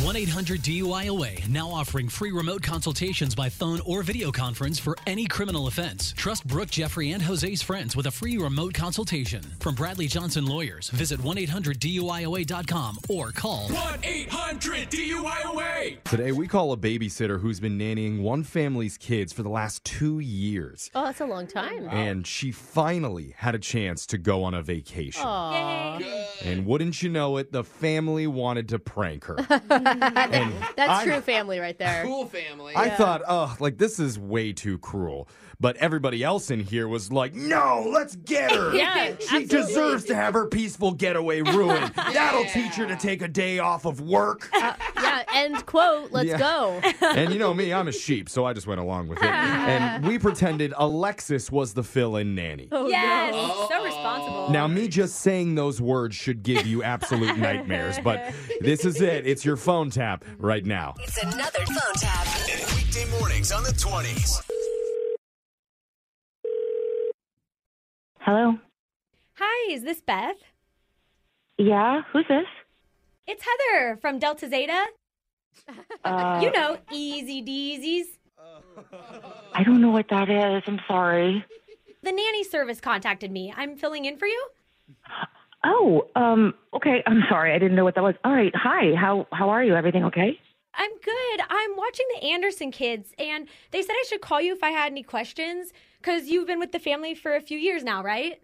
1 800 DUIOA now offering free remote consultations by phone or video conference for any criminal offense. Trust Brooke, Jeffrey, and Jose's friends with a free remote consultation. From Bradley Johnson Lawyers, visit 1 800 DUIOA.com or call 1 800 DUIOA. Today, we call a babysitter who's been nannying one family's kids for the last two years. Oh, that's a long time. And she finally had a chance to go on a vacation. Aww. And wouldn't you know it, the family wanted to prank her. That's I- true family right there. Cool family. I thought, oh, like this is way too cruel. But everybody else in here was like, no, let's get her. Yeah, She absolutely. deserves to have her peaceful getaway ruined. That'll teach her to take a day off of work. Uh, yeah, end quote. Let's Yeah. go. and you know me, I'm a sheep, so I just went along with it. And we pretended Alexis was the fill in nanny. Oh, yes, no. so responsible. Now, me just saying those words should give you absolute nightmares, but this is it. It's your phone tap right now. It's another phone tap. Weekday mornings on the 20s. Hello. Hi, is this Beth? Yeah, who's this? It's Heather from Delta Zeta. Uh, you know, easy deesies. I don't know what that is. I'm sorry. The nanny service contacted me. I'm filling in for you. Oh, um, okay. I'm sorry. I didn't know what that was. All right. Hi. How how are you? Everything okay? I'm good. I'm watching the Anderson kids, and they said I should call you if I had any questions because you've been with the family for a few years now, right?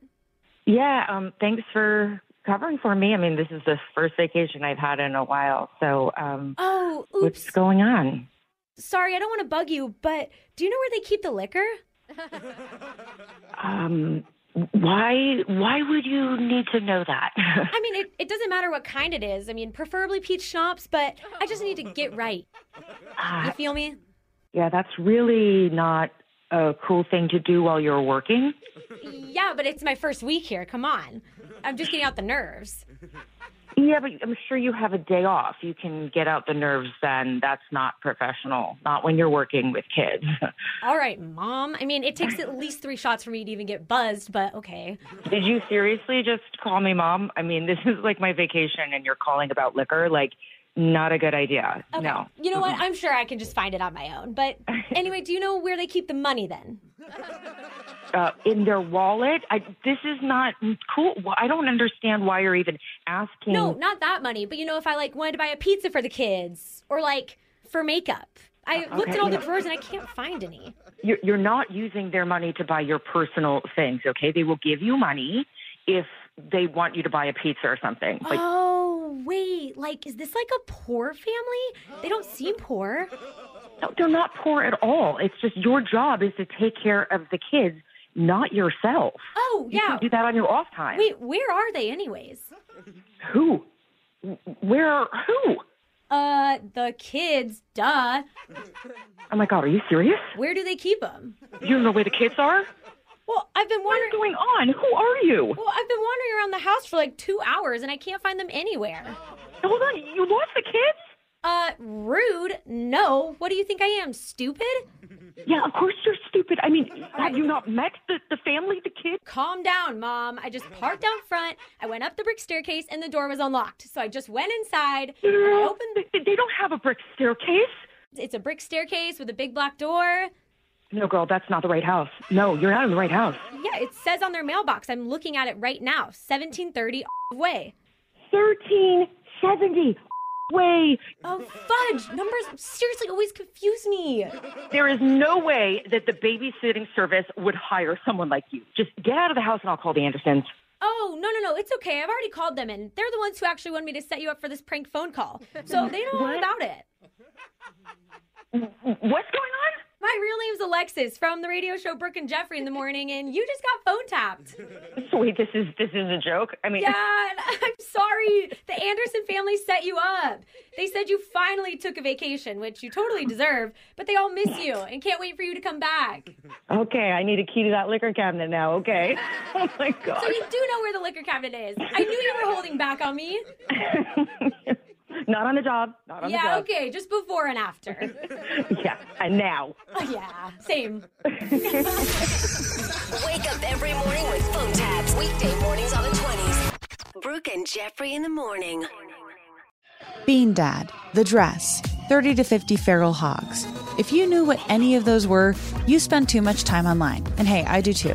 Yeah. Um. Thanks for covering for me. I mean, this is the first vacation I've had in a while. So, um, Oh, oops. what's going on? Sorry, I don't want to bug you, but do you know where they keep the liquor? Um. Why why would you need to know that? I mean, it, it doesn't matter what kind it is. I mean, preferably peach schnapps, but I just need to get right. You feel me? yeah, that's really not a cool thing to do while you're working. Yeah, but it's my first week here. Come on. I'm just getting out the nerves. Yeah, but I'm sure you have a day off. You can get out the nerves then. That's not professional. Not when you're working with kids. All right, mom. I mean, it takes at least three shots for me to even get buzzed, but okay. Did you seriously just call me mom? I mean, this is like my vacation and you're calling about liquor. Like, not a good idea. Okay. No. You know what? I'm sure I can just find it on my own. But anyway, do you know where they keep the money then? Uh, in their wallet? I, this is not cool. I don't understand why you're even asking. No, not that money. But you know, if I like wanted to buy a pizza for the kids or like for makeup, I Uh, looked okay, at all the drawers and I can't find any. You're, you're not using their money to buy your personal things, okay? They will give you money if they want you to buy a pizza or something. Like, oh, wait. Like, is this like a poor family? They don't seem poor. no, they're not poor at all. It's just your job is to take care of the kids, not yourself. Oh, You yeah. can do that on your off time. Wait, where are they, anyways? Who? Where? Who? Uh, the kids, duh. Oh my God, are you serious? Where do they keep them? You don't know where the kids are? Well, I've been wondering. What's going on? Who are you? Well, I've been wandering around the house for like two hours and I can't find them anywhere. Hold on, you lost the kids? Uh, rude? No. What do you think I am? Stupid? Yeah, of course you're stupid. I mean, have you not met the, the family, the kids? Calm down, Mom. I just parked out front. I went up the brick staircase and the door was unlocked. So I just went inside and I opened. They, they don't have a brick staircase. It's a brick staircase with a big black door. No, girl, that's not the right house. No, you're not in the right house. Yeah, it says on their mailbox. I'm looking at it right now. 1730 way. 1370. Way. Oh, fudge. Numbers seriously always confuse me. There is no way that the babysitting service would hire someone like you. Just get out of the house and I'll call the Andersons. Oh, no, no, no. It's okay. I've already called them and they're the ones who actually wanted me to set you up for this prank phone call. So they know all about it. What's going on? My real name's Alexis from the radio show Brooke and Jeffrey in the morning, and you just got phone tapped. Wait, this is this is a joke. I mean, Yeah, I'm sorry. The Anderson family set you up. They said you finally took a vacation, which you totally deserve, but they all miss you and can't wait for you to come back. okay, I need a key to that liquor cabinet now. Okay. Oh my god. So you do know where the liquor cabinet is. I knew you were holding back on me. Not on the job. Not on the Yeah, job. okay, just before and after. Yeah, and now. Oh, yeah, same. Wake up every morning with phone taps. Weekday mornings on the 20s. Brooke and Jeffrey in the morning. Bean Dad, The Dress, 30 to 50 Feral Hogs. If you knew what any of those were, you spend too much time online. And hey, I do too.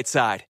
Bright Side.